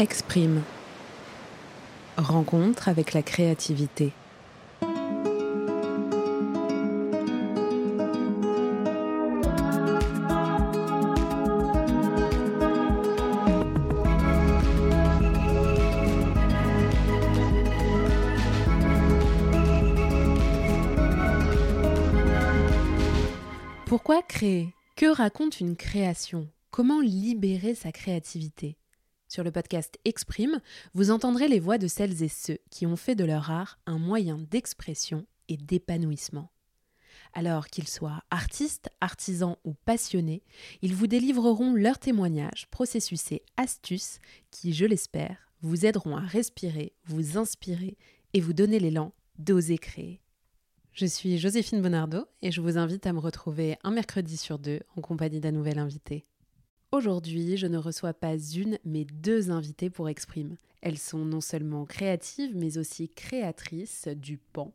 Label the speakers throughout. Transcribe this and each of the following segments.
Speaker 1: Exprime. Rencontre avec la créativité. Pourquoi créer? Que raconte une création? Comment libérer sa créativité? Sur le podcast Exprime, vous entendrez les voix de celles et ceux qui ont fait de leur art un moyen d'expression et d'épanouissement. Alors qu'ils soient artistes, artisans ou passionnés, ils vous délivreront leurs témoignages, processus et astuces qui, je l'espère, vous aideront à respirer, vous inspirer et vous donner l'élan d'oser créer. Je suis Joséphine Bonardo et je vous invite à me retrouver un mercredi sur deux en compagnie d'un nouvel invité. Aujourd'hui, je ne reçois pas une, mais deux invités pour Exprime. Elles sont non seulement créatives, mais aussi créatrices du PAN,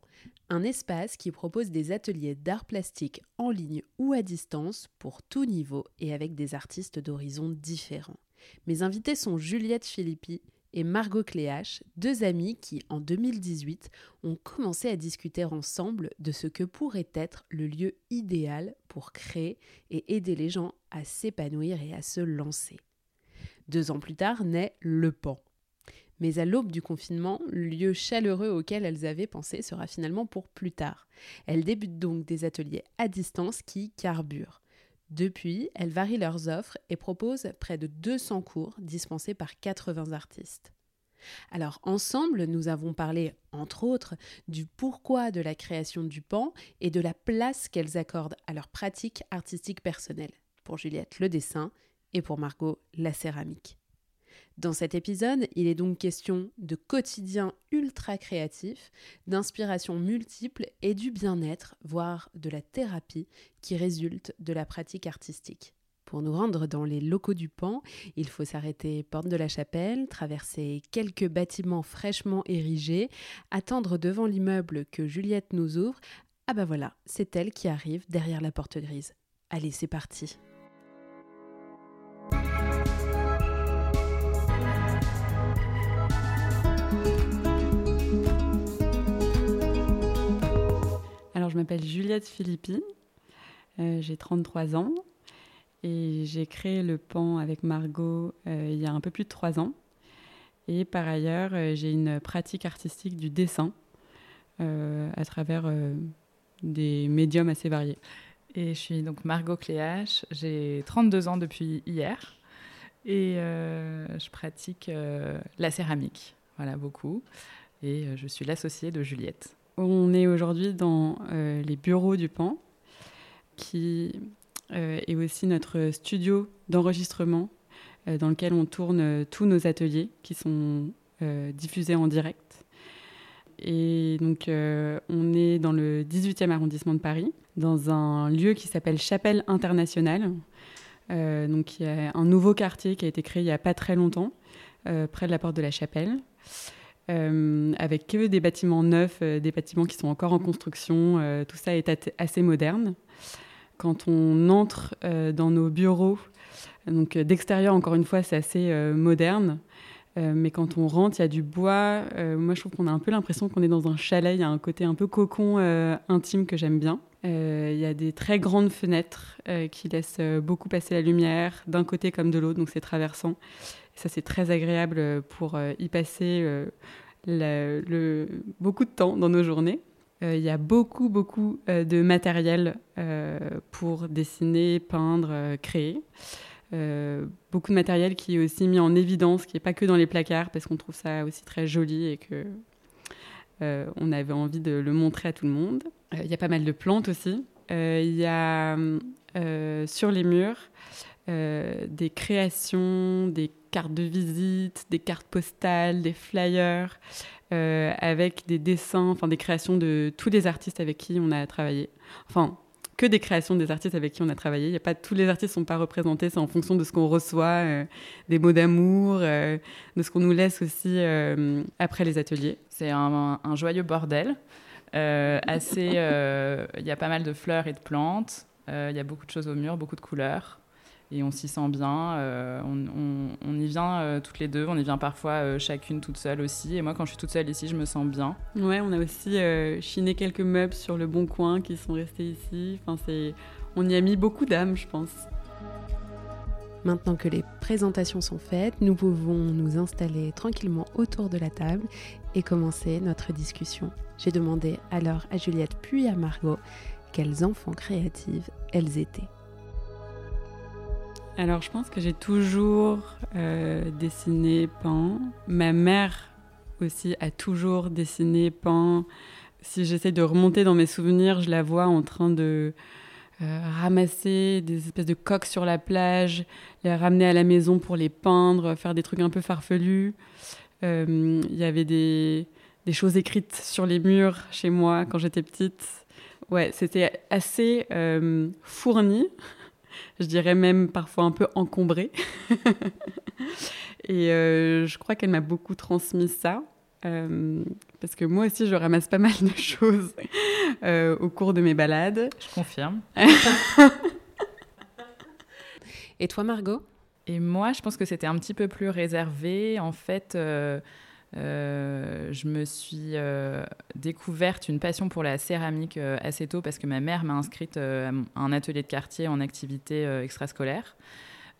Speaker 1: un espace qui propose des ateliers d'art plastique en ligne ou à distance pour tout niveau et avec des artistes d'horizons différents. Mes invités sont Juliette Philippi et Margot Cléache, deux amies qui, en 2018, ont commencé à discuter ensemble de ce que pourrait être le lieu idéal pour créer et aider les gens à s'épanouir et à se lancer. Deux ans plus tard naît Le Pan. Mais à l'aube du confinement, le lieu chaleureux auquel elles avaient pensé sera finalement pour plus tard. Elles débutent donc des ateliers à distance qui carburent. Depuis, elles varient leurs offres et proposent près de 200 cours dispensés par 80 artistes. Alors ensemble, nous avons parlé, entre autres, du pourquoi de la création du pan et de la place qu'elles accordent à leur pratique artistique personnelle. Pour Juliette, le dessin et pour Margot, la céramique. Dans cet épisode, il est donc question de quotidien ultra créatif, d'inspiration multiple et du bien-être, voire de la thérapie qui résulte de la pratique artistique. Pour nous rendre dans les locaux du Pan, il faut s'arrêter porte de la chapelle, traverser quelques bâtiments fraîchement érigés, attendre devant l'immeuble que Juliette nous ouvre. Ah bah voilà, c'est elle qui arrive derrière la porte grise. Allez, c'est parti.
Speaker 2: Alors, je m'appelle Juliette Philippi, euh, j'ai 33 ans et j'ai créé le PAN avec Margot euh, il y a un peu plus de 3 ans. Et par ailleurs, euh, j'ai une pratique artistique du dessin à travers des médiums assez variés.
Speaker 3: Et je suis donc Margot Cléache, j'ai 32 ans depuis hier et je pratique la céramique, voilà beaucoup. Et je suis l'associée de Juliette.
Speaker 2: On est aujourd'hui dans euh, les bureaux du PAN, qui euh, est aussi notre studio d'enregistrement euh, dans lequel on tourne tous nos ateliers qui sont diffusés en direct. Et donc, on est dans le 18e arrondissement de Paris, dans un lieu qui s'appelle Chapelle Internationale. donc, il y a un nouveau quartier qui a été créé il n'y a pas très longtemps, près de la porte de la Chapelle. Euh, avec que des bâtiments neufs, euh, des bâtiments qui sont encore en construction. Euh, tout ça est assez moderne. Quand on entre dans nos bureaux, donc d'extérieur, encore une fois, c'est assez moderne. mais quand on rentre, il y a du bois. moi, je trouve qu'on a un peu l'impression qu'on est dans un chalet. Il y a un côté un peu cocon intime que j'aime bien. Il y a des très grandes fenêtres qui laissent beaucoup passer la lumière d'un côté comme de l'autre, donc c'est traversant. Ça, c'est très agréable pour y passer beaucoup de temps dans nos journées. Euh, il y a beaucoup, beaucoup euh, de matériel euh, pour dessiner, peindre, créer. beaucoup de matériel qui est aussi mis en évidence, qui n'est pas que dans les placards, parce qu'on trouve ça aussi très joli et que on avait envie de le montrer à tout le monde. Il y a pas mal de plantes aussi. Il y a sur les murs des créations, des cartes de visite, des cartes postales, des flyers, euh, avec des dessins, enfin des créations de tous les artistes avec qui on a travaillé. Enfin, que des créations des artistes avec qui on a travaillé. Il y a pas tous les artistes sont pas représentés, c'est en fonction de ce qu'on reçoit, euh, des mots d'amour, euh, de ce qu'on nous laisse aussi après les ateliers.
Speaker 3: C'est un, un, joyeux bordel. assez, il y a pas mal de fleurs et de plantes. Il y a beaucoup de choses au mur, beaucoup de couleurs et on s'y sent bien. on, on, y vient toutes les deux. On y vient parfois chacune toute seule aussi. Et moi, quand je suis toute seule ici, je me sens bien.
Speaker 2: Ouais, on a aussi chiné quelques meubles sur le bon coin qui sont restés ici. Enfin, c'est, on y a mis beaucoup d'âme, je pense.
Speaker 1: Maintenant que les présentations sont faites, nous pouvons nous installer tranquillement autour de la table et commencer notre discussion. J'ai demandé alors à Juliette puis à Margot quels enfants créatifs elles étaient.
Speaker 2: Alors je pense que j'ai toujours euh, dessiné, peint. Ma mère aussi a toujours dessiné, peint. Si j'essaie de remonter dans mes souvenirs, je la vois en train de euh, ramasser des espèces de coques sur la plage, les ramener à la maison pour les peindre, faire des trucs un peu farfelus. Euh, il y avait des, choses écrites sur les murs chez moi quand j'étais petite. Ouais, c'était assez fourni, je dirais même parfois un peu encombré. Et je crois qu'elle m'a beaucoup transmis ça. parce que moi aussi, je ramasse pas mal de choses euh, au cours de mes balades.
Speaker 3: Je confirme.
Speaker 1: Et toi, Margot?
Speaker 3: Et moi, je pense que c'était un petit peu plus réservé. En fait, euh, euh, je me suis découverte une passion pour la céramique assez tôt parce que ma mère m'a inscrite à un atelier de quartier en activité extrascolaire.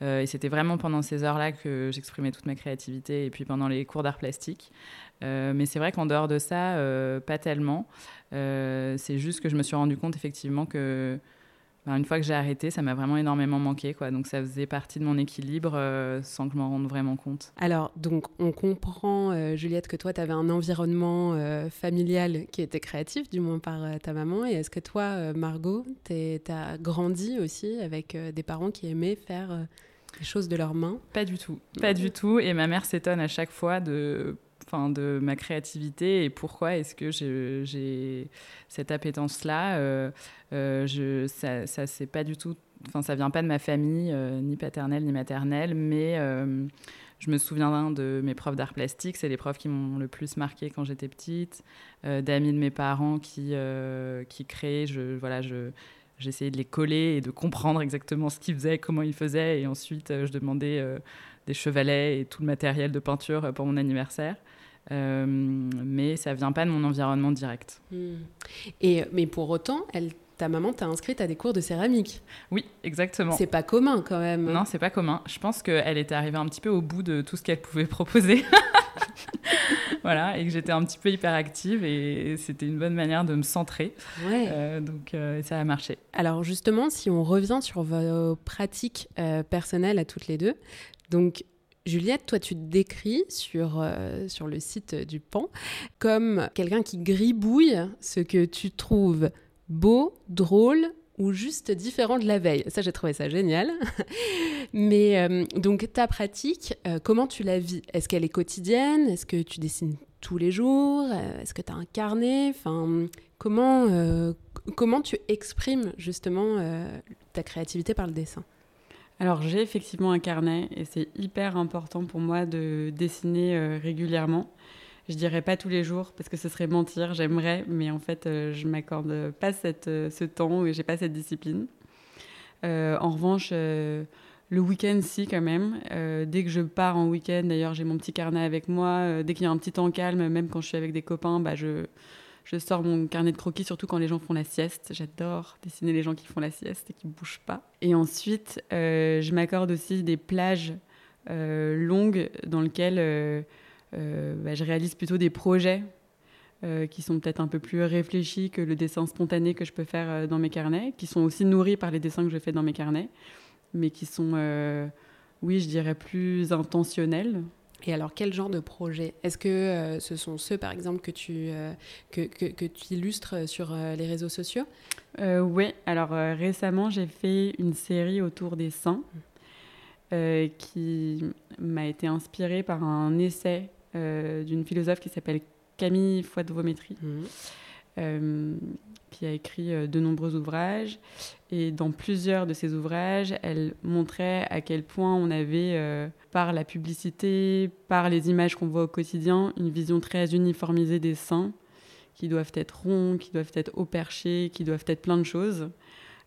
Speaker 3: et c'était vraiment pendant ces heures-là que j'exprimais toute ma créativité et puis pendant les cours d'art plastique. mais c'est vrai qu'en dehors de ça, pas tellement. Euh, c'est juste que je me suis rendu compte effectivement que ben, une fois que j'ai arrêté, ça m'a vraiment énormément manqué. Quoi. Donc ça faisait partie de mon équilibre euh, sans que je m'en rende vraiment compte.
Speaker 1: Alors, donc on comprend, euh, Juliette, que toi, tu avais un environnement familial qui était créatif, du moins par ta maman. Et est-ce que toi, Margot, tu as grandi aussi avec des parents qui aimaient faire des choses de leurs mains?
Speaker 3: Pas du tout. Pas du tout. Et ma mère s'étonne à chaque fois de de ma créativité et pourquoi est-ce que j'ai cette appétence-là. Euh, euh, ça, ça c'est pas du tout, enfin, ça vient pas de ma famille, euh, ni paternelle ni maternelle, mais je me souviens de mes profs d'art plastique, c'est les profs qui m'ont le plus marqué quand j'étais petite, d'amis de mes parents qui, qui créaient, je, voilà, je, j'essayais de les coller et de comprendre exactement ce qu'ils faisaient, comment ils faisaient, et ensuite je demandais des chevalets et tout le matériel de peinture pour mon anniversaire. Euh, mais ça vient pas de mon environnement direct.
Speaker 1: Hmm. Et, mais pour autant, elle, ta maman t'a inscrite à des cours de céramique.
Speaker 3: Oui, exactement.
Speaker 1: C'est pas commun quand même.
Speaker 3: Non, c'est pas commun. Je pense qu'elle était arrivée un petit peu au bout de tout ce qu'elle pouvait proposer. voilà, et que j'étais un petit peu hyperactive et c'était une bonne manière de me centrer.
Speaker 1: Ouais.
Speaker 3: Euh, donc euh, ça a marché.
Speaker 1: Alors justement, si on revient sur vos pratiques personnelles à toutes les deux, donc Juliette, toi, tu te décris sur, euh, sur le site du PAN comme quelqu'un qui gribouille ce que tu trouves beau, drôle ou juste différent de la veille. Ça, j'ai trouvé ça génial. Mais euh, donc, ta pratique, euh, comment tu la vis? Est-ce qu'elle est quotidienne? Est-ce que tu dessines tous les jours? Est-ce que tu as un carnet? Enfin, comment, comment tu exprimes justement ta créativité par le dessin?
Speaker 2: Alors j'ai effectivement un carnet et c'est hyper important pour moi de dessiner euh, régulièrement. Je dirais pas tous les jours parce que ce serait mentir, j'aimerais, mais en fait euh, je m'accorde pas cette, euh, ce temps et j'ai pas cette discipline. en revanche, le week-end si quand même. dès que je pars en week-end, d'ailleurs j'ai mon petit carnet avec moi. dès qu'il y a un petit temps calme, même quand je suis avec des copains, bah, je, je sors mon carnet de croquis, surtout quand les gens font la sieste. J'adore dessiner les gens qui font la sieste et qui ne bougent pas. Et ensuite, euh, je m'accorde aussi des plages euh, longues dans lesquelles euh, bah, je réalise plutôt des projets qui sont peut-être un peu plus réfléchis que le dessin spontané que je peux faire dans mes carnets, qui sont aussi nourris par les dessins que je fais dans mes carnets, mais qui sont, oui, je dirais, plus intentionnels.
Speaker 1: Et alors, quel genre de projet? Est-ce que euh, ce sont ceux, par exemple, que tu, euh, que, que, tu illustres sur euh, les réseaux sociaux?
Speaker 2: Oui, alors récemment, j'ai fait une série autour des seins qui m'a été inspirée par un essai d'une philosophe qui s'appelle Camille Fouad-Vométrie. Mmh qui a écrit euh, de nombreux ouvrages. Et dans plusieurs de ces ouvrages, elle montrait à quel point on avait, euh, par la publicité, par les images qu'on voit au quotidien, une vision très uniformisée des seins, qui doivent être ronds, qui doivent être haut perchés, qui doivent être plein de choses.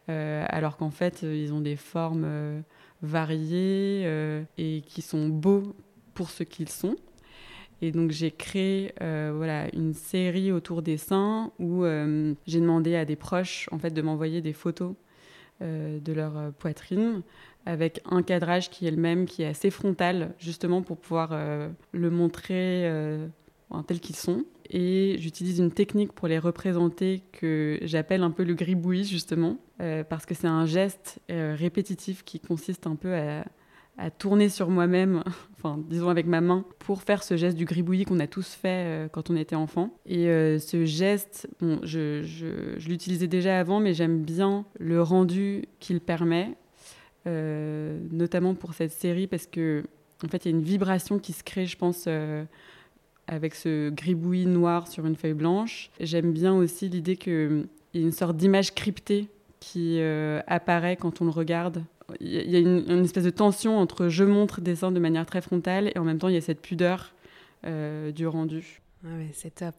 Speaker 2: Euh, alors qu'en fait, ils ont des formes variés et qui sont beaux pour ce qu'ils sont. Et donc j'ai créé voilà une série autour des seins où j'ai demandé à des proches en fait de m'envoyer des photos de leur poitrine avec un cadrage qui est le même, qui est assez frontal, justement pour pouvoir euh, le montrer euh, tel qu'ils sont. Et j'utilise une technique pour les représenter que j'appelle un peu le gribouillis, justement, euh, parce que c'est un geste répétitif qui consiste un peu à, tourner sur moi-même, enfin disons avec ma main, pour faire ce geste du gribouillis qu'on a tous fait quand on était enfant. Et ce geste, bon, je, l'utilisais déjà avant, mais j'aime bien le rendu qu'il permet euh, notamment pour cette série, parce que en fait, il y a une vibration qui se crée, je pense, euh, avec ce gribouillis noir sur une feuille blanche. J'aime bien aussi l'idée qu'il y a une sorte d'image cryptée qui euh, apparaît quand on le regarde. Il y a une, une, espèce de tension entre je montre des seins de manière très frontale et en même temps il y a cette pudeur du rendu.
Speaker 1: Ah c'est top.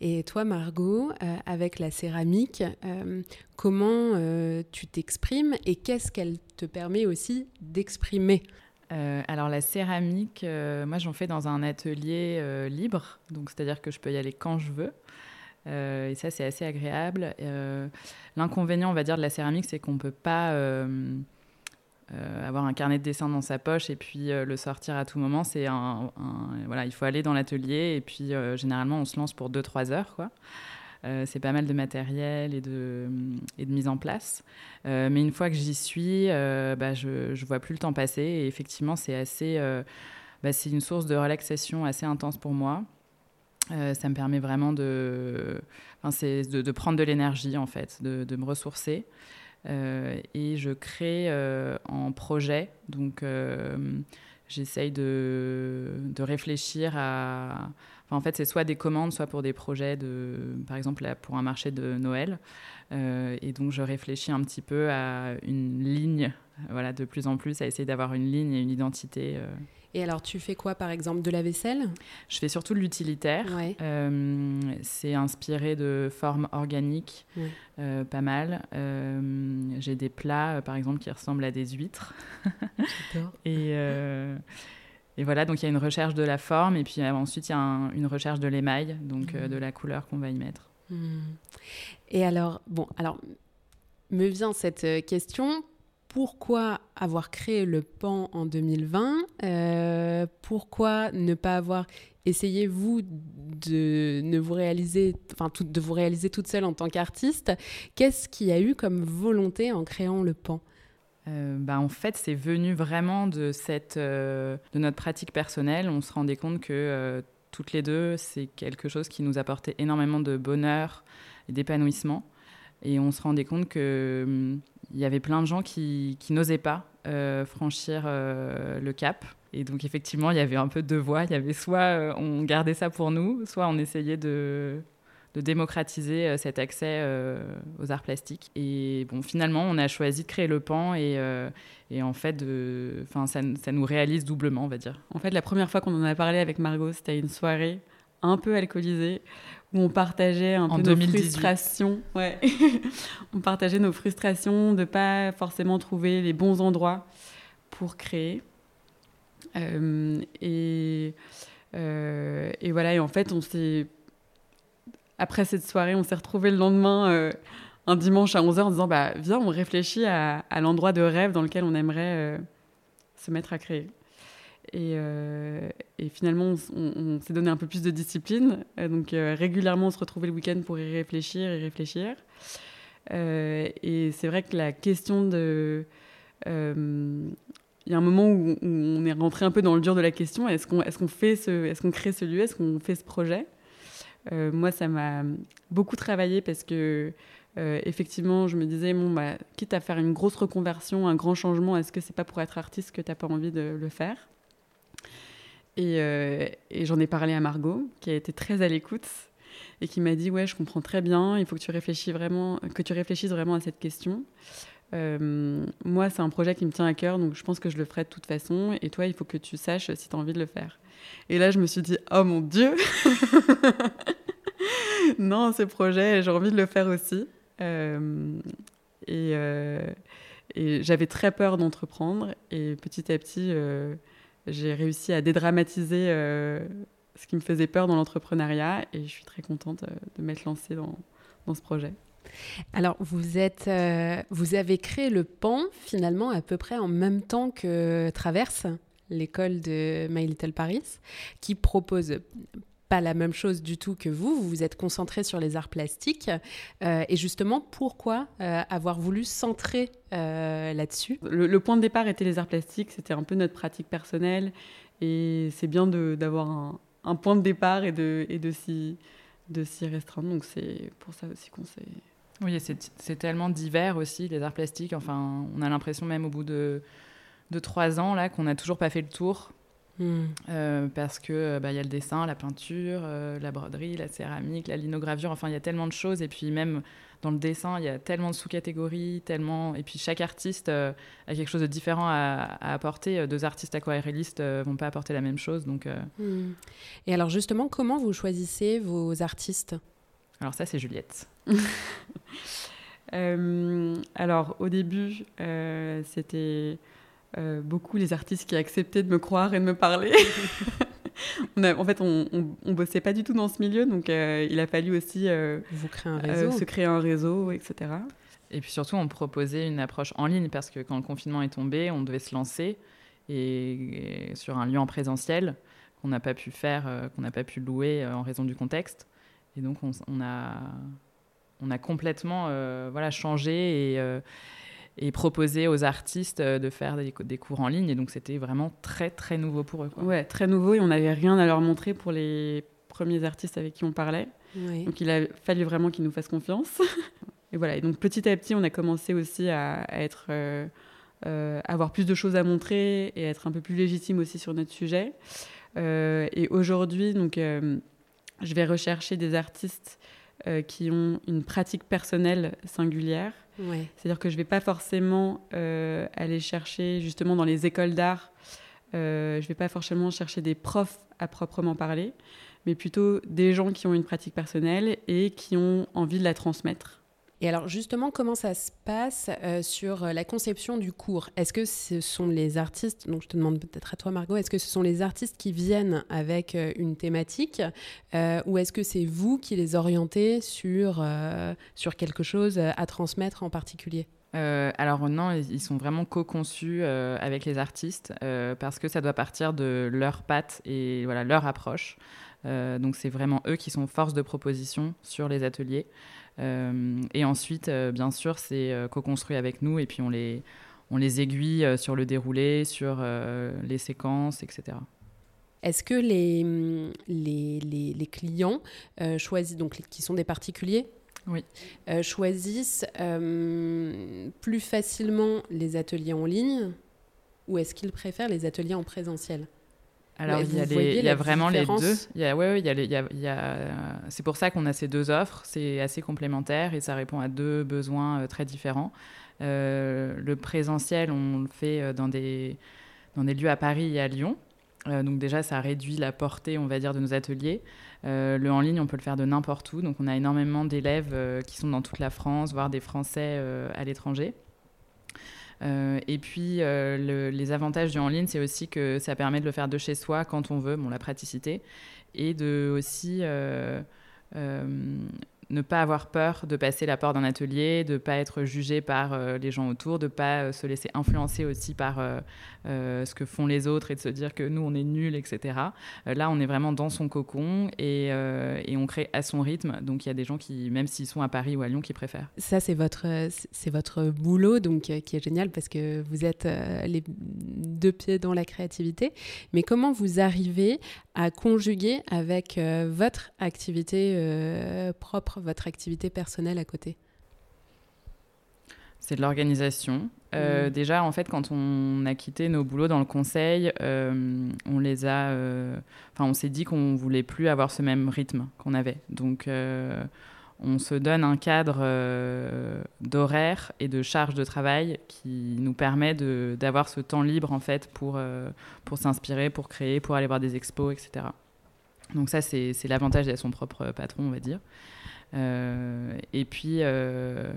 Speaker 1: Et toi, Margot, euh, avec la céramique, euh, comment euh, tu t'exprimes et qu'est-ce qu'elle te permet aussi d'exprimer?
Speaker 3: Alors la céramique, moi j'en fais dans un atelier libre, donc c'est-à-dire que je peux y aller quand je veux. et ça c'est assez agréable. L'inconvénient, on va dire, de la céramique, c'est qu'on ne peut pas euh, avoir un carnet de dessin dans sa poche et puis euh, le sortir à tout moment, c'est voilà, il faut aller dans l'atelier et puis euh, généralement on se lance pour 2-3 heures quoi. c'est pas mal de matériel et de, de mise en place. mais une fois que j'y suis, bah, je, ne vois plus le temps passer et effectivement c'est assez, bah, c'est une source de relaxation assez intense pour moi. ça me permet vraiment de, c'est de, de, prendre de l'énergie en fait, de me ressourcer. Euh, et je crée euh, en projet. Donc, euh, j'essaye de, de, réfléchir à. Enfin, en fait, c'est soit des commandes, soit pour des projets, de, par exemple, pour un marché de Noël. et donc, je réfléchis un petit peu à une ligne, voilà, de plus en plus, à essayer d'avoir une ligne et une identité.
Speaker 1: Et alors, tu fais quoi, par exemple, de la vaisselle?
Speaker 3: Je fais surtout de l'utilitaire. Euh, c'est inspiré de formes organiques, euh, pas mal. Euh, j'ai des plats, par exemple, qui ressemblent à des huîtres. et, et, voilà, donc il y a une recherche de la forme, et puis ensuite, il y a une recherche de l'émail, donc de la couleur qu'on va y mettre.
Speaker 1: Hmm. Et alors, bon, alors, me vient cette question pourquoi avoir créé le PAN en 2020 euh, Pourquoi ne pas avoir essayé, vous, de, ne vous réaliser, enfin, de vous réaliser toute seule en tant qu'artiste? Qu'est-ce qu'il y a eu comme volonté en créant le PAN?
Speaker 3: Euh, bah, en fait, c'est venu vraiment de, cette, euh, de notre pratique personnelle. On se rendait compte que toutes les deux, c'est quelque chose qui nous apportait énormément de bonheur et d'épanouissement. Et on se rendait compte que hum, il y avait plein de gens qui, n'osaient pas euh, franchir euh, le cap. Et donc effectivement, il y avait un peu deux voies. Il y avait soit euh, on gardait ça pour nous, soit on essayait de, démocratiser cet accès aux arts plastiques. Et bon, finalement, on a choisi de créer le pan et, en fait, ça, ça nous réalise doublement, on va dire.
Speaker 2: En fait, la première fois qu'on en a parlé avec Margot, c'était une soirée un peu alcoolisée où on partageait un peu nos frustrations. Ouais. on partageait nos frustrations de ne pas forcément trouver les bons endroits pour créer. Euh, et, euh, et, voilà, et en fait, on s'est. Après cette soirée, on s'est retrouvés le lendemain, euh, un dimanche à 11h, en disant bah, Viens, on réfléchit à, à l'endroit de rêve dans lequel on aimerait se mettre à créer. Euh, et, finalement, on, s'est donné un peu plus de discipline. Euh, donc euh, régulièrement, on se retrouvait le week-end pour y réfléchir et réfléchir. et c'est vrai que la question de... Il y a un moment où, on est rentré un peu dans le dur de la question. Est-ce qu'on fait ce, est-ce qu'on crée ce lieu? Est-ce qu'on fait ce projet? Moi, ça m'a beaucoup travaillé parce que effectivement, je me disais, bah, quitte à faire une grosse reconversion, un grand changement, est-ce que c'est pas pour être artiste que tu n'as pas envie de le faire? Euh, et, j'en ai parlé à Margot, qui a été très à l'écoute et qui m'a dit ouais, je comprends très bien. Il faut que tu réfléchisses vraiment, à cette question. Euh, moi, c'est un projet qui me tient à cœur, donc je pense que je le ferai de toute façon. Et toi, il faut que tu saches si tu as envie de le faire. Et là, je me suis dit oh mon dieu, non, ce projet, j'ai envie de le faire aussi. Euh, et j'avais très peur d'entreprendre. Et petit à petit, j'ai réussi à dédramatiser ce qui me faisait peur dans l'entrepreneuriat. Et je suis très contente de m'être lancée dans, dans ce projet.
Speaker 1: Alors, vous, êtes, vous avez créé le PAN finalement à peu près en même temps que Traverse, l'école de My Little Paris, qui propose pas la même chose du tout que vous. Vous vous êtes concentré sur les arts plastiques. Euh, et justement, pourquoi euh, avoir voulu centrer euh, là-dessus?
Speaker 2: Le, point de départ était les arts plastiques. C'était un peu notre pratique personnelle. Et c'est bien d'avoir un, un, point de départ et de, et de s'y restreindre. Donc c'est pour ça aussi qu'on s'est...
Speaker 3: Oui, c'est tellement divers aussi, les arts plastiques. Enfin, on a l'impression même au bout de, de trois ans là qu'on n'a toujours pas fait le tour Hmm. Euh, parce que euh, bah, y a le dessin, la peinture, euh, la broderie, la céramique, la linogravure, enfin il y a tellement de choses et puis même dans le dessin il y a tellement de sous-catégories, tellement et puis chaque artiste a quelque chose de différent à, apporter. Deux artistes aquarellistes vont pas apporter la même chose donc. Hmm.
Speaker 1: Et alors justement comment vous choisissez vos artistes?
Speaker 3: Alors ça c'est Juliette.
Speaker 2: alors au début c'était euh, beaucoup les artistes qui acceptaient de me croire et de me parler. en fait, on, on, bossait pas du tout dans ce milieu, donc euh, il a fallu aussi
Speaker 1: euh, Vous créer un réseau.
Speaker 2: se créer un réseau, etc.
Speaker 3: Et puis surtout, on proposait une approche en ligne parce que quand le confinement est tombé, on devait se lancer et, sur un lieu en présentiel qu'on n'a pas pu faire, qu'on n'a pas pu louer en raison du contexte. Et donc, on, on a, on a complètement voilà, changé et et proposer aux artistes euh, de faire des, cours en ligne. Et donc, c'était vraiment très, très nouveau pour eux. Quoi.
Speaker 2: Ouais, très nouveau. Et on n'avait rien à leur montrer pour les premiers artistes avec qui on parlait. Donc, il a fallu vraiment qu'ils nous fassent confiance. et voilà. Et donc, petit à petit, on a commencé aussi à, être. Euh, euh, avoir plus de choses à montrer et être un peu plus légitime aussi sur notre sujet. et aujourd'hui, donc, je vais rechercher des artistes qui ont une pratique personnelle singulière c'est-à-dire que je ne vais pas forcément euh, aller chercher justement dans les écoles d'art, euh, je ne vais pas forcément chercher des profs à proprement parler, mais plutôt des gens qui ont une pratique personnelle et qui ont envie de la transmettre.
Speaker 1: Et alors justement, comment ça se passe euh, sur euh, la conception du cours? Est-ce que ce sont les artistes, donc je te demande peut-être à toi Margot, est-ce que ce sont les artistes qui viennent avec euh, une thématique ou est-ce que c'est vous qui les orientez sur, sur quelque chose à transmettre en particulier?
Speaker 3: Alors non, ils sont vraiment co-conçus avec les artistes parce que ça doit partir de leur patte et voilà leur approche. donc c'est vraiment eux qui sont force de proposition sur les ateliers. Euh, et ensuite, euh, bien sûr, c'est euh, co-construit avec nous et puis on les, on les aiguille sur le déroulé, sur les séquences, etc.
Speaker 1: Est-ce que les, les, les, clients choisissent, donc qui sont des particuliers,
Speaker 3: oui.
Speaker 1: choisissent plus facilement les ateliers en ligne ou est-ce qu'ils préfèrent les ateliers en présentiel?
Speaker 3: Alors, il y, a, il y a vraiment les deux. Il y a, ouais, il y a, il y a, il y a c'est pour ça qu'on a ces deux offres. C'est assez complémentaire et ça répond à deux besoins euh, très différents. Euh, le présentiel, on le fait euh, dans des, dans des lieux à Paris et à Lyon. donc déjà, ça réduit la portée, on va dire, de nos ateliers. le en ligne, on peut le faire de n'importe où. Donc on a énormément d'élèves qui sont dans toute la France, voire des Français à l'étranger. Euh, et puis, euh, les avantages du en ligne, c'est aussi que ça permet de le faire de chez soi quand on veut, bon, la praticité, et de aussi euh, ne pas avoir peur de passer la porte d'un atelier, de ne pas être jugé par euh, les gens autour, de ne pas euh, se laisser influencer aussi par euh, ce que font les autres et de se dire que nous, on est nuls, etc. là, on est vraiment dans son cocon et, et on crée à son rythme. Donc, il y a des gens qui, même s'ils sont à Paris ou à Lyon, qui préfèrent.
Speaker 1: Ça, c'est votre, votre boulot, donc qui est génial parce que vous êtes les deux pieds dans la créativité. Mais comment vous arrivez à conjuguer avec votre activité propre votre activité personnelle à côté
Speaker 3: c'est de l'organisation. Euh, mmh. Déjà, en fait, quand on a quitté nos boulots dans le conseil, euh, on les a. Euh, enfin, on s'est dit qu'on voulait plus avoir ce même rythme qu'on avait. Donc, on se donne un cadre d'horaire et de charge de travail qui nous permet d'avoir ce temps libre en fait pour pour s'inspirer, pour créer, pour aller voir des expos, etc. Donc ça, c'est l'avantage d'être son propre patron, on va dire. Euh, et puis, euh,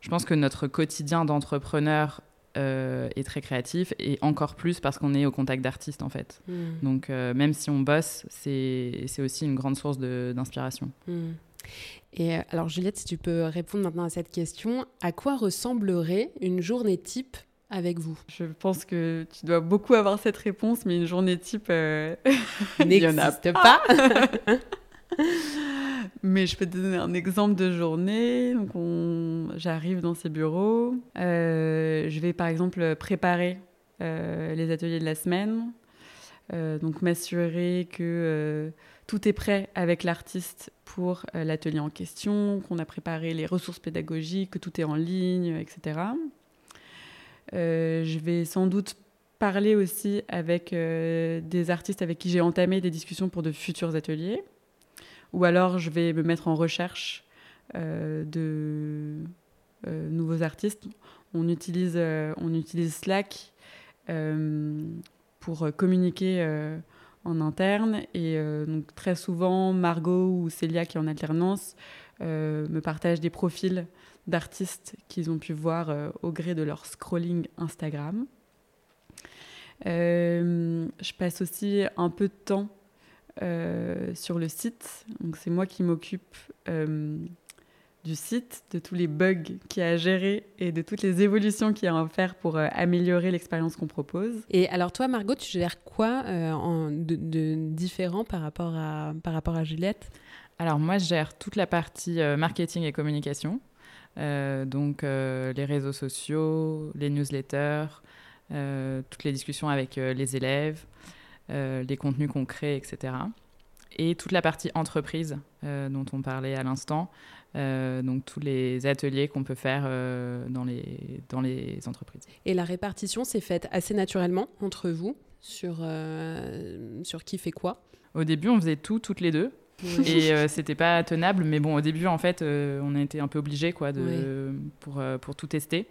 Speaker 3: je pense que notre quotidien d'entrepreneur est très créatif et encore plus parce qu'on est au contact d'artistes en fait.
Speaker 1: Hmm.
Speaker 3: Donc même si on bosse, c'est aussi une grande source d'inspiration.
Speaker 1: Hmm. Et alors Juliette, si tu peux répondre maintenant à cette question, à quoi ressemblerait une journée type avec vous?
Speaker 2: Je pense que tu dois beaucoup avoir cette réponse, mais une journée type
Speaker 1: n'existe pas.
Speaker 2: mais je peux te donner un exemple de journée. Donc j'arrive dans ces bureaux, euh, je vais par exemple préparer euh, les ateliers de la semaine, euh, donc m'assurer que tout est prêt avec l'artiste pour l'atelier en question, qu'on a préparé les ressources pédagogiques, que tout est en ligne, etc. je vais sans doute parler aussi avec des artistes avec qui j'ai entamé des discussions pour de futurs ateliers. Ou alors, je vais me mettre en recherche euh, de euh, nouveaux artistes. On utilise, euh, on utilise Slack pour communiquer en interne. Et donc, très souvent, Margot ou Célia, qui est en alternance, me partagent des profils d'artistes qu'ils ont pu voir au gré de leur scrolling Instagram. je passe aussi un peu de temps sur le site. Donc c'est moi qui m'occupe euh, du site, de tous les bugs qu'il y a à gérer et de toutes les évolutions qu'il y a à faire pour euh, améliorer l'expérience qu'on propose.
Speaker 1: Et alors toi, Margot, tu gères quoi en, de, différent par rapport à, par rapport à Juliette?
Speaker 3: Alors moi, je gère toute la partie marketing et communication. donc les réseaux sociaux, les newsletters, toutes les discussions avec les élèves, euh, les contenus qu'on crée, etc. Et toute la partie entreprise euh, dont on parlait à l'instant, euh, donc tous les ateliers qu'on peut faire dans, les, dans les entreprises.
Speaker 1: Et la répartition s'est faite assez naturellement entre vous sur, sur qui fait quoi?
Speaker 3: Au début, on faisait tout, toutes les deux. et c'était pas tenable mais bon au début en fait on a été un peu obligés quoi de pour, pour tout tester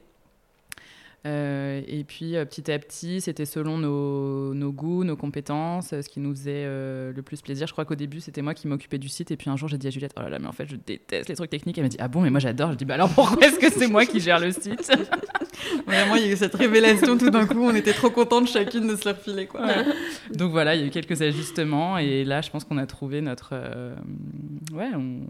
Speaker 3: euh, et puis euh, petit à petit, c'était selon nos, nos, goûts, nos compétences, ce qui nous faisait euh, le plus plaisir. Je crois qu'au début, c'était moi qui m'occupais du site. Et puis un jour, j'ai dit à Juliette, oh là là, mais en fait, je déteste les trucs techniques. Elle m'a dit, ah bon, mais moi j'adore. Je dis, bah alors pourquoi est-ce que c'est moi qui gère le site?
Speaker 2: Vraiment, il y a eu cette révélation tout d'un coup. On était trop contentes chacune de se le refiler. Quoi.
Speaker 3: Donc voilà, il y a eu quelques ajustements. Et là, je pense qu'on a trouvé notre. ouais, on,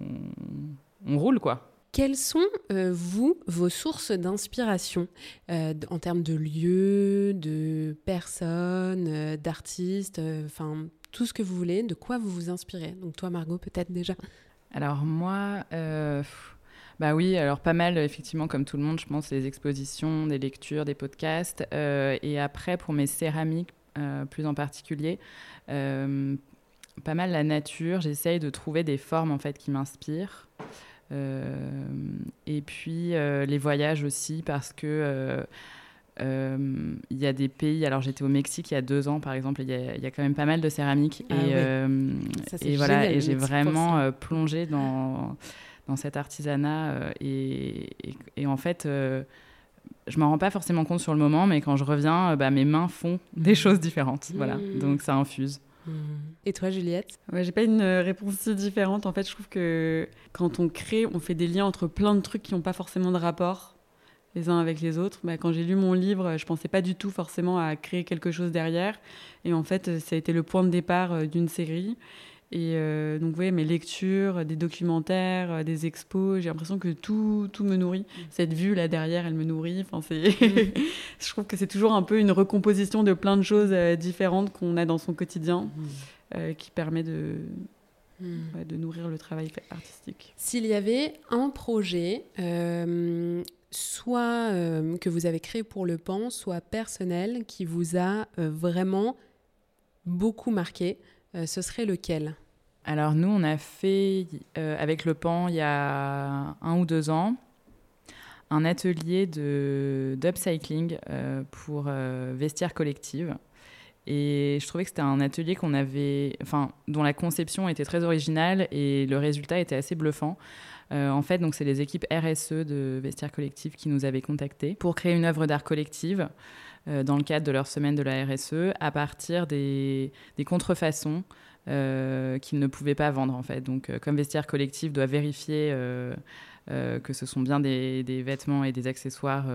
Speaker 3: on roule quoi.
Speaker 1: Quelles sont, euh, vous, vos sources d'inspiration euh, en termes de lieux, de personnes, euh, d'artistes, enfin tout ce que vous voulez, de quoi vous vous inspirez? Donc toi, Margot, peut-être déjà
Speaker 3: Alors moi, bah oui, alors pas mal, effectivement, comme tout le monde, je pense, les expositions, des lectures, des podcasts. et après, pour mes céramiques, plus en particulier, pas mal la nature. J'essaye de trouver des formes, en fait, qui m'inspirent. Euh, et puis euh, les voyages aussi, parce que euh, il y a des pays. Alors j'étais au Mexique il y a deux ans par exemple. Il y, y, a quand même pas mal de céramike
Speaker 1: ah
Speaker 3: et, et voilà. Et j'ai vraiment plongé dans dans cet artisanat et, et, en fait. je m'en rends pas forcément compte sur le moment, mais quand je reviens, bah, mes mains font des choses différentes. Voilà, mmh. donc ça infuse.
Speaker 1: Et toi, Juliette
Speaker 2: J'ai pas une euh, réponse si différente. En fait, je trouve que quand on crée, on fait des liens entre plein de trucs qui n'ont pas forcément de rapport les uns avec les autres. Bah, quand j'ai lu mon livre, je pensais pas du tout forcément à créer quelque chose derrière. Et en fait, ça a été le point de départ euh, d'une série. Et euh, donc, voyez, mes lectures, des documentaires, euh, des expos, j'ai l'impression que tout, tout me nourrit. Mm. Cette vue là derrière, elle me nourrit. Enfin. Mm. je trouve que c'est toujours un peu une recomposition de plein de choses euh, différentes qu'on a dans son quotidien mm. qui permet de, de nourrir le travail artistique.
Speaker 1: S'il y avait un projet, soit que vous avez créé pour le PAN, soit personnel, qui vous a vraiment beaucoup marqué, ce serait lequel?
Speaker 3: Alors nous, on a fait euh, avec le PAN il y a un ou deux ans un atelier d'upcycling euh, pour vestiaire collective. Et je trouvais que c'était un atelier qu'on avait, enfin, dont la conception était très originale et le résultat était assez bluffant. en fait, donc c'est les équipes RSE de Vestiaire Collective qui nous avaient contactés pour créer une œuvre d'art collective euh, dans le cadre de leur semaine de la RSE à partir des contrefaçons euh, qu'ils ne pouvaient pas vendre en fait. Donc, euh, comme Vestiaire Collectif doit vérifier que ce sont bien des, vêtements et des accessoires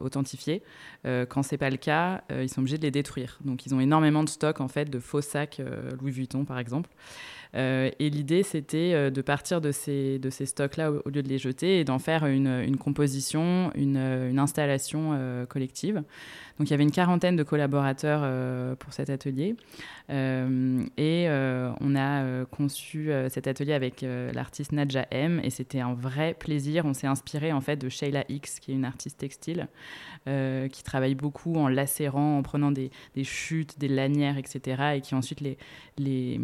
Speaker 3: authentifiés. quand c'est pas le cas, ils sont obligés de les détruire. Donc ils ont énormément de stock en fait de faux sacs Louis Vuitton par exemple. Euh, et l'idée, c'était euh, de partir de ces, de ces stocks-là au, lieu de les jeter et d'en faire une, une composition, une, une installation euh, collective. Donc il y avait une quarantaine de collaborateurs pour cet atelier. et on a conçu cet atelier avec l'artiste Nadja M. Et c'était un vrai plaisir. On s'est inspiré en fait de Sheila X, qui est une artiste textile, qui travaille beaucoup en lacérant, en prenant des, des, chutes, des lanières, etc. Et qui ensuite les... les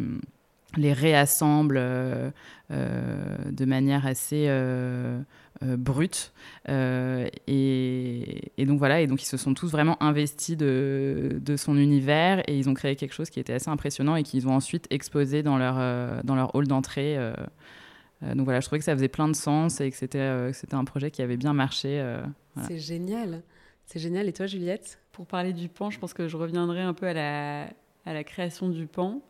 Speaker 3: les réassemble euh, euh, de manière assez euh, brute. Et, donc voilà, et donc ils se sont tous vraiment investis de, de, son univers et ils ont créé quelque chose qui était assez impressionnant et qu'ils ont ensuite exposé dans leur, dans leur hall d'entrée. donc voilà, je trouvais que ça faisait plein de sens et que c'était c'était un projet qui avait bien marché.
Speaker 1: C'est génial. C'est génial. Et toi, Juliette?
Speaker 2: Pour parler du pan, je pense que je reviendrai un peu à la, à la création du pan.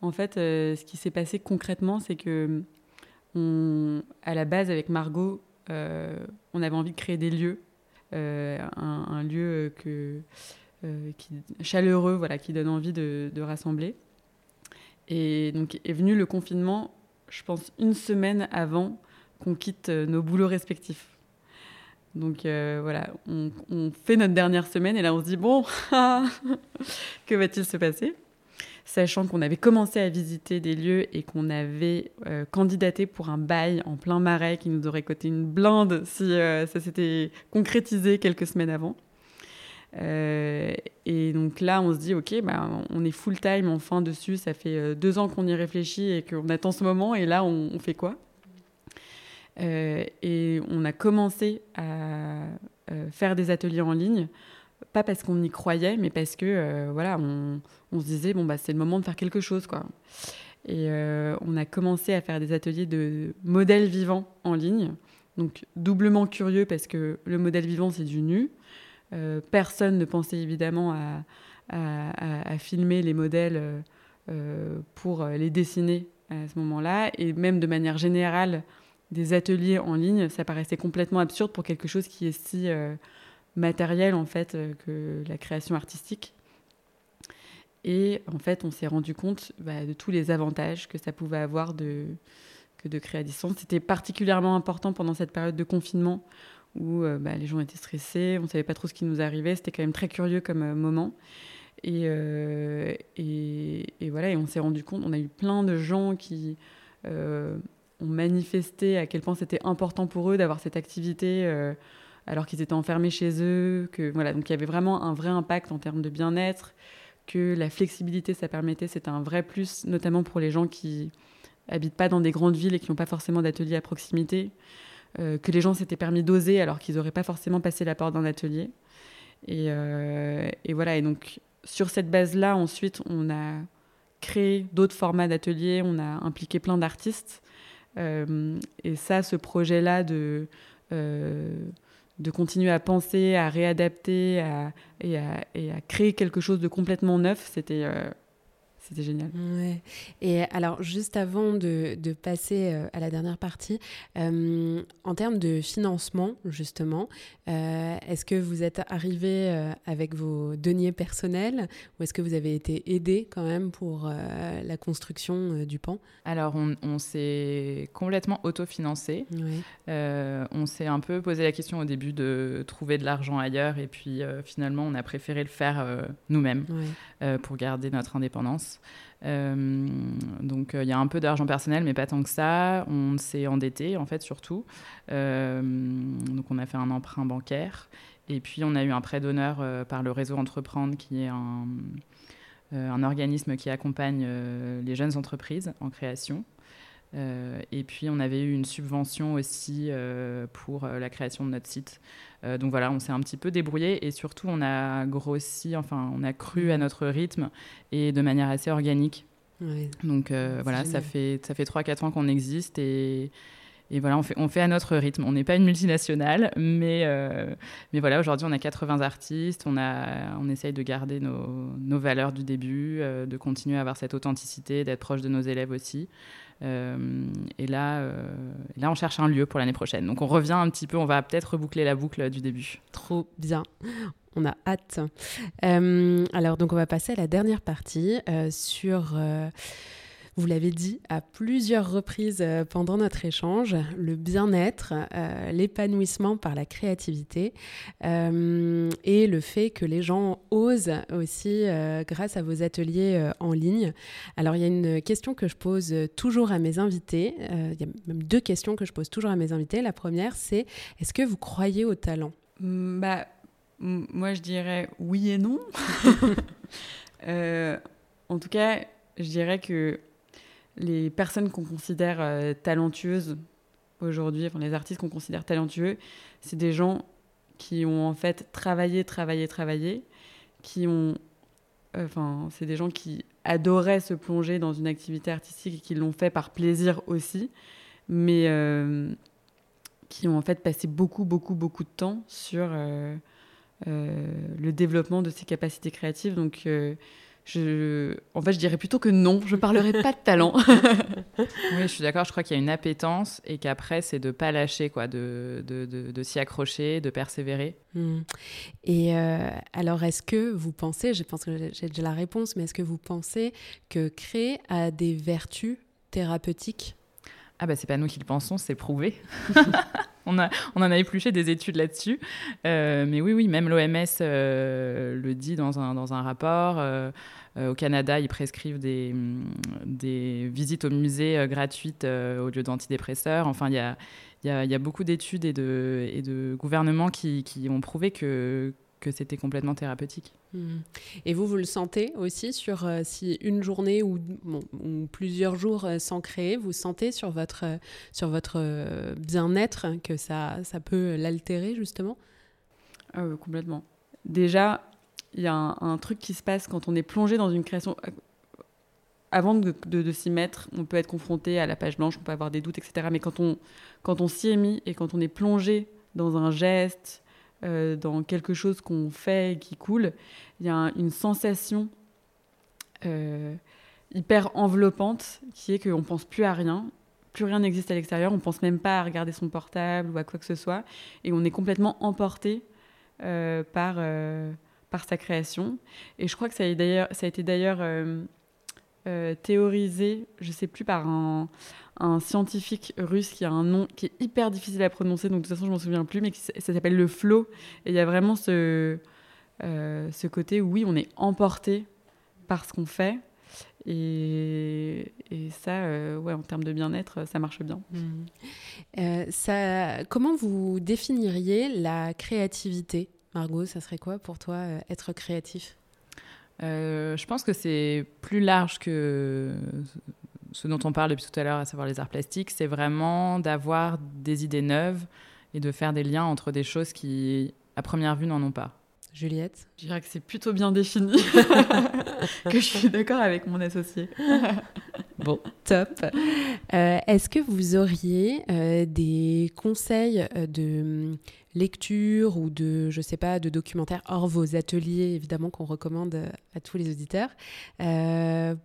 Speaker 2: En fait, euh, ce qui s'est passé concrètement, c'est que à la base, avec Margot, euh, on avait envie de créer des lieux, euh, un, lieu qui, chaleureux, voilà, qui donne envie de, rassembler. Et donc est venu le confinement, je pense, une semaine avant qu'on quitte nos boulots respectifs. Donc voilà, on, on, fait notre dernière semaine et là on se dit bon, que va-t-il se passer? Sachant qu'on avait commencé à visiter des lieux et qu'on avait euh, candidaté pour un bail en plein marais qui nous aurait coûté une blinde si euh, ça s'était concrétisé quelques semaines avant. Euh, et donc là, on se dit, ok, bah, on est full time enfin dessus. Ça fait deux ans qu'on y réfléchit et qu'on attend ce moment. Et là, on fait quoi? Et on a commencé à faire des ateliers en ligne pas parce qu'on y croyait, mais parce que euh, voilà, on, se disait bon bah c'est le moment de faire quelque chose quoi. Et euh, on a commencé à faire des ateliers de modèles vivants en ligne. Donc doublement curieux parce que le modèle vivant c'est du nu. Euh, personne ne pensait évidemment à, à, filmer les modèles pour les dessiner à ce moment-là. Et même de manière générale, des ateliers en ligne, ça paraissait complètement absurde pour quelque chose qui est si matériel en fait euh, que la création artistique. Et en fait, on s'est rendu compte bah, de tous les avantages que ça pouvait avoir de, que de créer à distance. C'était particulièrement important pendant cette période de confinement où euh, bah, les gens étaient stressés, on ne savait pas trop ce qui nous arrivait. C'était quand même très curieux comme euh, moment. Et, et, voilà, et on s'est rendu compte, on a eu plein de gens qui ont manifesté à quel point c'était important pour eux d'avoir cette activité alors qu'ils étaient enfermés chez eux, que voilà, donc il y avait vraiment un vrai impact en termes de bien-être, que la flexibilité ça permettait, c'était un vrai plus, notamment pour les gens qui habitent pas dans des grandes villes et qui n'ont pas forcément d'atelier à proximité, euh, que les gens s'étaient permis d'oser alors qu'ils n'auraient pas forcément passé la porte d'un atelier. Euh, et, voilà, et donc sur cette base-là, ensuite, on a créé d'autres formats d'ateliers, on a impliqué plein d'artistes. Euh, et ça, ce projet-là de de continuer à penser, à réadapter et, à, créer quelque chose de complètement neuf, c'était euh, c'était génial.
Speaker 1: Ouais. Et alors, juste avant de, de passer euh, à la dernière partie, euh, en termes de financement, justement, euh, est-ce que vous êtes arrivé avec vos deniers personnels ou est-ce que vous avez été aidé quand même pour la construction du pan?
Speaker 3: Alors, on, on s'est complètement autofinancé. on s'est un peu posé la question au début de trouver de l'argent ailleurs et puis finalement, on a préféré le faire nous-mêmes pour garder notre indépendance. Euh, donc il y a un peu d'argent personnel, mais pas tant que ça. On s'est endetté, en fait, surtout. Euh, donc on a fait un emprunt bancaire. Et puis on a eu un prêt d'honneur euh, par le réseau Entreprendre, qui est un organisme qui accompagne les jeunes entreprises en création. Euh, et puis on avait eu une subvention aussi euh, pour euh, la création de notre site. donc voilà, on s'est un petit peu débrouillé et surtout on a grossi, enfin on a cru à mmh. notre rythme et de manière assez organique. Donc voilà, ça fait, ça fait 3-4 ans qu'on existe et, et voilà, on fait, on fait à notre rythme. On n'est pas une multinationale, mais, mais voilà, aujourd'hui, on a 80 artistes. On, a, on essaye de garder nos, nos valeurs du début, de continuer à avoir cette authenticité, d'être proche de nos élèves aussi. Et là, là, on cherche un lieu pour l'année prochaine. Donc, on revient un petit peu, on va peut-être reboucler la boucle du début.
Speaker 1: Trop bien. On a hâte. Euh, alors, donc, on va passer à la dernière partie euh, sur. Euh, vous l'avez dit à plusieurs reprises pendant notre échange, le bien-être, l'épanouissement par la créativité et le fait que les gens osent aussi grâce à vos ateliers en ligne. Alors il y a une question que je pose toujours à mes invités, il y a même deux questions que je pose toujours à mes invités. La première c'est est-ce que vous croyez au talent?
Speaker 2: Bah, moi, je dirais oui et non. Euh, en tout cas, je dirais que les personnes qu'on considère euh, talentueuses aujourd'hui, enfin, les artistes qu'on considère talentueux, c'est des gens qui ont en fait travaillé, travaillé, travaillé, qui ont. Enfin, c'est des gens qui adoraient se plonger dans une activité artistique et qui l'ont fait par plaisir aussi, mais euh, qui ont en fait passé beaucoup, beaucoup, beaucoup de temps sur euh, le développement de ses capacités créatives. Donc, euh, je, en fait, je dirais plutôt que non, je ne parlerai pas de talent.
Speaker 3: oui, je suis d'accord, je crois qu'il y a une appétence et qu'après, c'est de ne pas lâcher, quoi, de, de, de, s'y accrocher, de persévérer.
Speaker 1: Hmm. Et euh, alors, est-ce que vous pensez, je pense que j'ai déjà la réponse, mais est-ce que vous pensez que créer a des vertus thérapeutiques?
Speaker 3: Ah bah c'est pas nous qui le pensons, c'est prouvé. on, en a épluché des études là-dessus. Euh, mais oui, oui, même l'OMS euh, le dit dans un, rapport. Euh, au Canada, ils prescrivent des, visites au musée gratuites au lieu d'antidépresseurs. Enfin, il y a, beaucoup d'études et de, gouvernements qui ont prouvé que, que c'était complètement thérapeutique.
Speaker 1: Hmm. Et vous, vous le sentez aussi sur euh, si une journée ou, plusieurs jours euh, sans créer, vous sentez sur votre, euh, sur votre bien-être que ça, ça peut l'altérer justement?
Speaker 2: Ah Complètement. Déjà, il y a un, truc qui se passe quand on est plongé dans une création. Avant de, de, s'y mettre, on peut être confronté à la page blanche, on peut avoir des doutes, etc. Mais quand on, quand on s'y est mis et quand on est plongé dans un geste, euh, dans quelque chose qu'on fait et qui coule, il y a une sensation euh, hyper enveloppante qui est qu'on ne pense plus à rien, plus rien n'existe à l'extérieur, on ne pense même pas à regarder son portable ou à quoi que ce soit, et on est complètement emporté euh, par, par sa création. Et je crois que ça a, ça a été d'ailleurs théorisé, je ne sais plus, par un, un scientifique russe qui a un nom qui est hyper difficile à prononcer, donc de toute façon je m'en souviens plus, mais ça s'appelle le flow. Et il y a vraiment ce, euh, ce côté où oui, on est emporté par ce qu'on fait. Et, et ça, euh, ouais, en termes de bien-être, ça marche bien. Mmh.
Speaker 1: Euh, ça, comment vous définiriez la créativité? Margot, ça serait quoi pour toi être créatif?
Speaker 3: Je pense que c'est plus large que ce dont on parle depuis tout à l'heure, à savoir les arts plastiques, c'est vraiment d'avoir des idées neuves et de faire des liens entre des choses qui, à première vue, n'en ont pas.
Speaker 1: Juliette?
Speaker 2: Je dirais que c'est plutôt bien défini, que je suis d'accord avec mon associé.
Speaker 1: bon, top. Euh, est-ce que vous auriez euh, des conseils euh, de lecture ou de, je sais pas, de documentaires hors vos ateliers, évidemment, qu'on recommande à tous les auditeurs,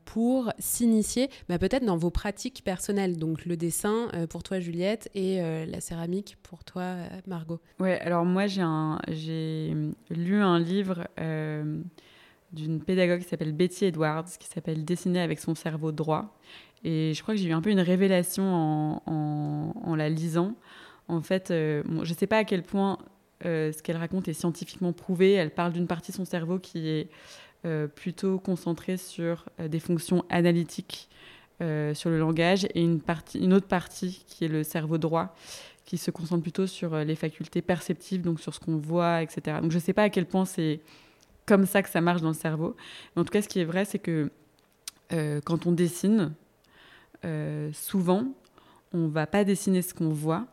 Speaker 1: pour s'initier bah, peut-être dans vos pratiques personnelles. Donc le dessin pour toi, Juliette, et la céramique pour toi, Margot?
Speaker 2: Ouais, alors moi, j'ai, lu un livre d'une pédagogue qui s'appelle Betty Edwards, qui s'appelle Dessiner avec son cerveau droit. Et je crois que j'ai eu un peu une révélation en, en la lisant en fait, euh, je ne sais pas à quel point euh, ce qu'elle raconte est scientifiquement prouvé. Elle parle d'une partie de son cerveau qui est euh, plutôt concentrée sur des fonctions analytiques sur le langage et une, partie, une autre partie qui est le cerveau droit qui se concentre plutôt sur les facultés perceptives, donc sur ce qu'on voit, etc. Donc je ne sais pas à quel point c'est comme ça que ça marche dans le cerveau. Mais en tout cas, ce qui est vrai, c'est que quand on dessine, souvent, on va pas dessiner ce qu'on voit,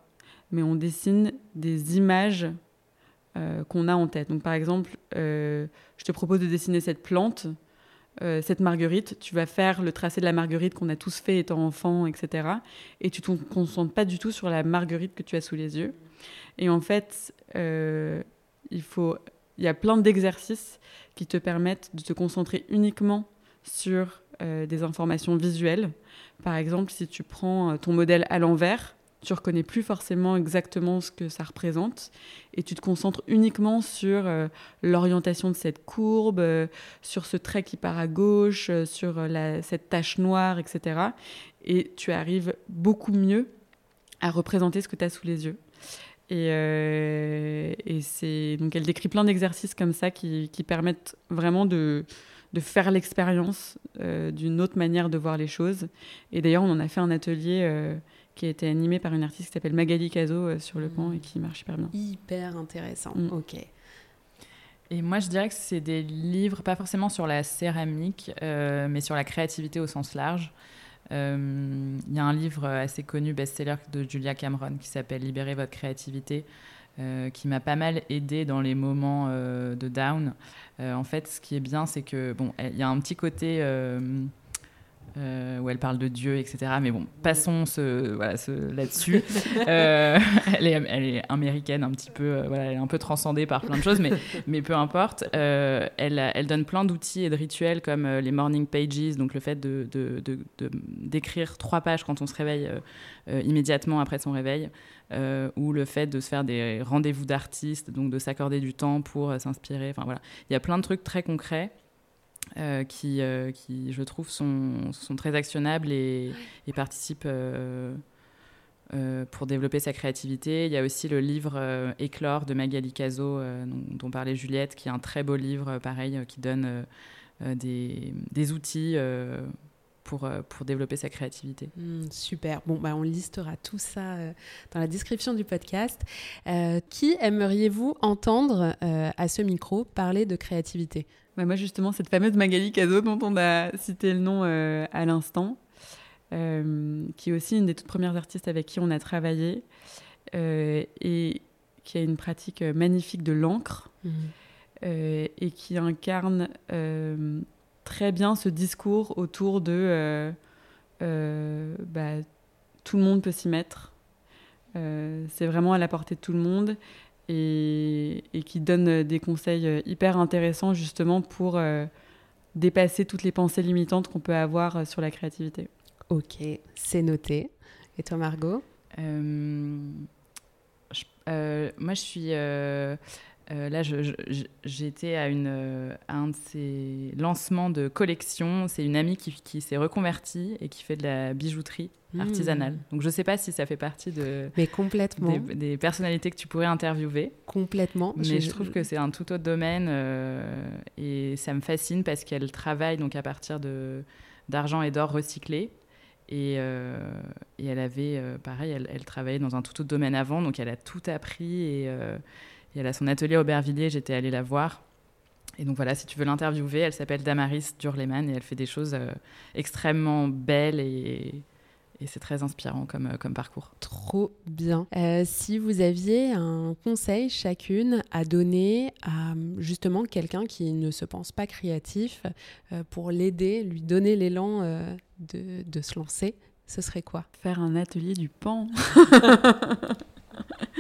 Speaker 2: mais on dessine des images euh, qu'on a en tête. Donc par exemple, euh, je te propose de dessiner cette plante. euh, cette marguerite, tu vas faire le tracé de la marguerite qu'on a tous fait étant enfant, etc. Et tu te concentres pas du tout sur la marguerite que tu as sous les yeux. Et en fait, euh, il, faut, il y a plein d'exercices qui te permettent de te concentrer uniquement sur euh, des informations visuelles. Par exemple, si tu prends ton modèle à l'envers, tu reconnais plus forcément exactement ce que ça représente et tu te concentres uniquement sur euh, l'orientation de cette courbe, euh, sur ce trait qui part à gauche, euh, sur cette tache noire, etc. Et tu arrives beaucoup mieux à représenter ce que tu as sous les yeux. Et, et c'est donc elle décrit plein d'exercices comme ça qui, qui permettent vraiment de, de faire l'expérience d'une autre manière de voir les choses. Et d'ailleurs, on en a fait un atelier qui a été animé par une artiste qui s'appelle Magali Caso euh, sur le pont et qui marche hyper bien.
Speaker 1: Hyper intéressant, mm. ok.
Speaker 3: Et moi, je dirais que c'est des livres, pas forcément sur la céramique, euh, mais sur la créativité au sens large. Euh, il y a un livre assez connu, best-seller de Julia Cameron, qui s'appelle Libérer votre créativité, qui m'a pas mal aidé dans les moments de down. en fait, ce qui est bien, c'est que bon, il y a un petit côté euh, où elle parle de Dieu, etc. Mais bon, passons ce, voilà, ce, là-dessus. Euh, elle, est, elle, est, américaine un petit peu, euh, voilà, elle est un peu transcendée par plein de choses, mais, mais peu importe. elle, elle donne plein d'outils et de rituels comme les morning pages, donc le fait de, de, de, d'écrire trois pages quand on se réveille immédiatement après son réveil, ou le fait de se faire des rendez-vous d'artistes, donc de s'accorder du temps pour s'inspirer. Enfin voilà, il y a plein de trucs très concrets. Euh, qui, euh, qui, je trouve, sont, sont très actionnables et, et participent euh, pour développer sa créativité. Il y a aussi le livre Éclore de Magali Caso, dont, dont, parlait Juliette, qui est un très beau livre, pareil, qui donne des, des, outils pour, pour, développer sa créativité.
Speaker 1: Hmm, super. Bon, bah, on listera tout ça dans la description du podcast. qui aimeriez-vous entendre à ce micro parler de créativité?
Speaker 2: Bah, moi, justement, cette fameuse Magali Caso dont on a cité le nom euh, à l'instant, euh, qui est aussi une des toutes premières artistes avec qui on a travaillé euh, et qui a une pratique magnifique de l'encre mhm. et qui incarne très bien ce discours autour de bah, tout le monde peut s'y mettre. c'est vraiment à la portée de tout le monde et, qui donne des conseils euh, hyper intéressants justement pour euh, dépasser toutes les pensées limitantes qu'on peut avoir euh, sur la créativité.
Speaker 1: Ok, c'est noté. Et toi, Margot?
Speaker 3: Moi, je suis euh, là, j'étais à, une, un de ces lancements de collection. C'est une amie qui, s'est reconvertie et qui fait de la bijouterie hmm. artisanale. Donc, je ne sais pas si ça fait partie de,
Speaker 1: mais complètement.
Speaker 3: Des, personnalités que tu pourrais interviewer.
Speaker 1: Complètement.
Speaker 3: Mais je, trouve que c'est un tout autre domaine euh, et ça me fascine parce qu'elle travaille donc à partir d'argent et d'or recyclés. Et, euh, et, elle avait, pareil, elle, elle, travaillait dans un tout autre domaine avant, donc elle a tout appris et et elle a son atelier à Aubervilliers, j'étais allée la voir. Et donc voilà, si tu veux l'interviewer, elle s'appelle Damaris Durleman et elle fait des choses euh, extrêmement belles et, c'est très inspirant comme, euh, comme parcours.
Speaker 1: Trop bien. Euh, si vous aviez un conseil chacune à donner à justement quelqu'un qui ne se pense pas créatif pour l'aider, lui donner l'élan de, de se lancer, ce serait quoi?
Speaker 2: Faire un atelier du pan.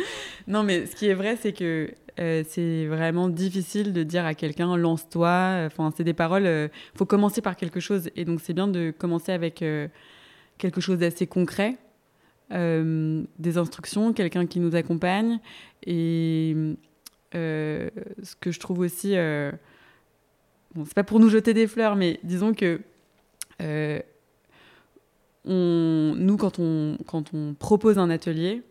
Speaker 2: non, mais ce qui est vrai, c'est que euh, c'est vraiment difficile de dire à quelqu'un lance-toi. Enfin, c'est des paroles. Euh, faut commencer par quelque chose. Et donc, c'est bien de commencer avec euh, quelque chose d'assez concret, des instructions, quelqu'un qui nous accompagne. Et ce que je trouve aussi. bon, c'est pas pour nous jeter des fleurs, mais disons que. Nous, quand on propose un atelier,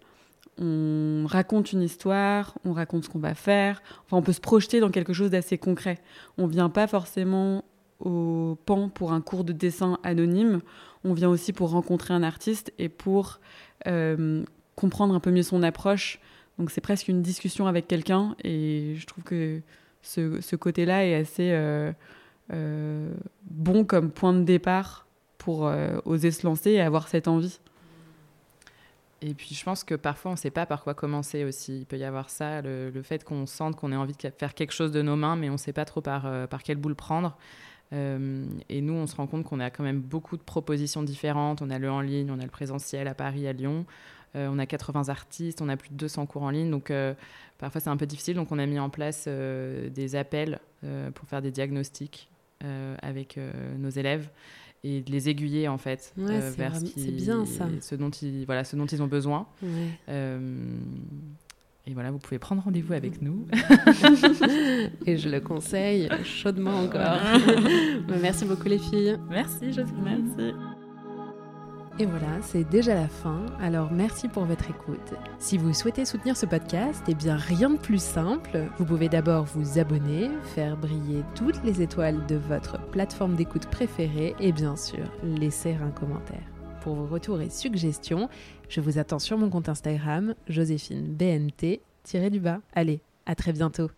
Speaker 2: on raconte une histoire, on raconte ce qu'on va faire. Enfin, on peut se projeter dans quelque chose d'assez concret. On vient pas forcément au PAN pour un cours de dessin anonyme. On vient aussi pour rencontrer un artiste et pour euh, comprendre un peu mieux son approche. Donc c'est presque une discussion avec quelqu'un et je trouve que ce, côté-là est assez euh, euh, bon comme point de départ pour oser se lancer et avoir cette envie.
Speaker 3: Et puis je pense que parfois on ne sait pas par quoi commencer aussi. Il peut y avoir ça, le, fait qu'on sente qu'on ait envie de faire quelque chose de nos mains, mais on ne sait pas trop par, euh, par quelle boule prendre. et nous, on se rend compte qu'on a quand même beaucoup de propositions différentes. On a le en ligne, on a le présentiel à Paris, à Lyon. on a 80 artistes, on a plus de 200 cours en ligne. Donc, parfois, c'est un peu difficile. Donc, on a mis en place des appels pour faire des diagnostics avec nos élèves et de les aiguiller en fait
Speaker 1: euh, vers ce, bien, ça.
Speaker 3: ce dont ils voilà ce dont ils ont besoin. Euh, et voilà vous pouvez prendre rendez-vous avec nous.
Speaker 1: Et je le conseille chaudement encore. Merci beaucoup les filles.
Speaker 3: Merci Joséphine merci
Speaker 1: et voilà, c'est déjà la fin, alors merci pour votre écoute. Si vous souhaitez soutenir ce podcast, eh bien rien de plus simple. Vous pouvez d'abord vous abonner, faire briller toutes les étoiles de votre plateforme d'écoute préférée et bien sûr laisser un commentaire. Pour vos retours et suggestions, je vous attends sur mon compte Instagram, Joséphine BNT, du bas. Allez, à très bientôt.